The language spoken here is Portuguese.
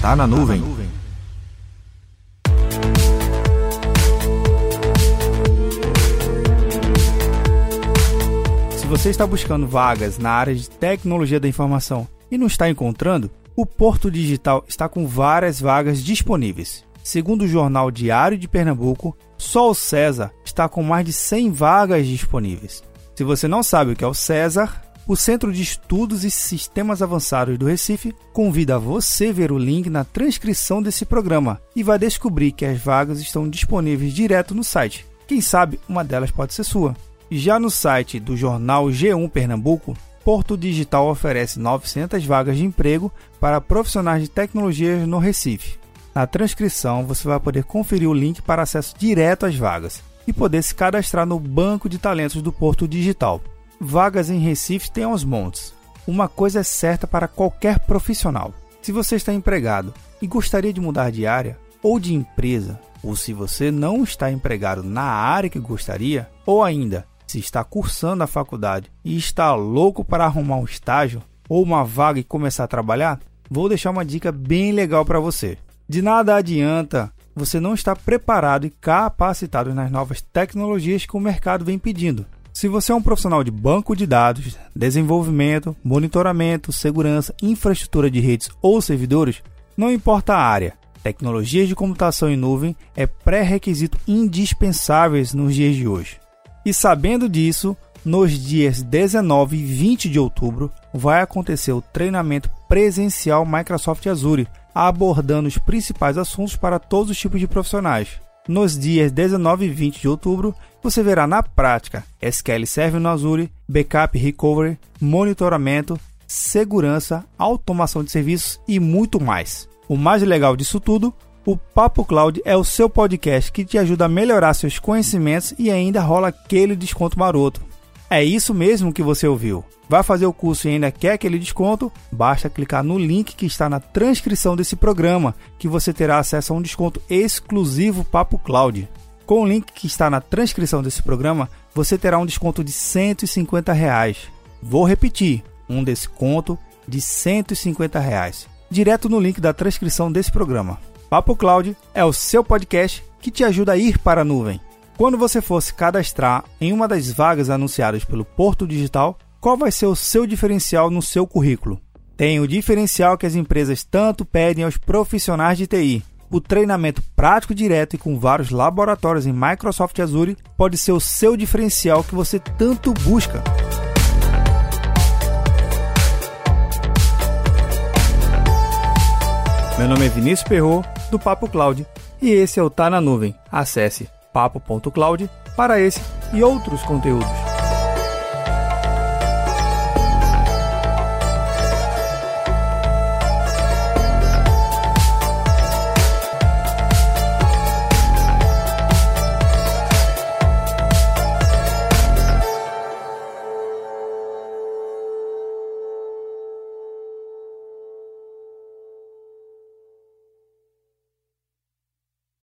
Tá na nuvem. Se você está buscando vagas na área de tecnologia da informação e não está encontrando, o Porto Digital está com várias vagas disponíveis. Segundo o Jornal Diário de Pernambuco, só o César está com mais de 100 vagas disponíveis. Se você não sabe o que é o César, o Centro de Estudos e Sistemas Avançados do Recife convida você a ver o link na transcrição desse programa e vai descobrir que as vagas estão disponíveis direto no site. Quem sabe uma delas pode ser sua. Já no site do jornal G1 Pernambuco, Porto Digital oferece 900 vagas de emprego para profissionais de tecnologias no Recife. Na transcrição, você vai poder conferir o link para acesso direto às vagas e poder se cadastrar no banco de talentos do Porto Digital. Vagas em Recife tem aos montes. Uma coisa é certa para qualquer profissional. Se você está empregado e gostaria de mudar de área ou de empresa, ou se você não está empregado na área que gostaria, ou ainda se está cursando a faculdade e está louco para arrumar um estágio ou uma vaga e começar a trabalhar, vou deixar uma dica bem legal para você. De nada adianta você não estar preparado e capacitado nas novas tecnologias que o mercado vem pedindo. Se você é um profissional de banco de dados, desenvolvimento, monitoramento, segurança, infraestrutura de redes ou servidores, não importa a área, tecnologias de computação em nuvem é pré-requisito indispensáveis nos dias de hoje. E sabendo disso, nos dias 19 e 20 de outubro vai acontecer o treinamento presencial Microsoft Azure, abordando os principais assuntos para todos os tipos de profissionais. Nos dias 19 e 20 de outubro, você verá na prática SQL Server no Azure, backup recovery, monitoramento, segurança, automação de serviços e muito mais. O mais legal disso tudo, o Papo Cloud é o seu podcast que te ajuda a melhorar seus conhecimentos e ainda rola aquele desconto maroto. É isso mesmo que você ouviu. Vai fazer o curso e ainda quer aquele desconto? Basta clicar no link que está na transcrição desse programa, que você terá acesso a um desconto exclusivo Papo Cloud. Com o link que está na transcrição desse programa, você terá um desconto de 150 reais. Vou repetir, um desconto de 150 reais, direto no link da transcrição desse programa. Papo Cloud é o seu podcast que te ajuda a ir para a nuvem. Quando você for se cadastrar em uma das vagas anunciadas pelo Porto Digital, qual vai ser o seu diferencial no seu currículo? Tem o diferencial que as empresas tanto pedem aos profissionais de TI. O treinamento prático direto e com vários laboratórios em Microsoft Azure pode ser o seu diferencial que você tanto busca. Meu nome é Vinícius Perro do Papo Cloud, e esse é o Tá na Nuvem. Acesse papo.cloud para esse e outros conteúdos.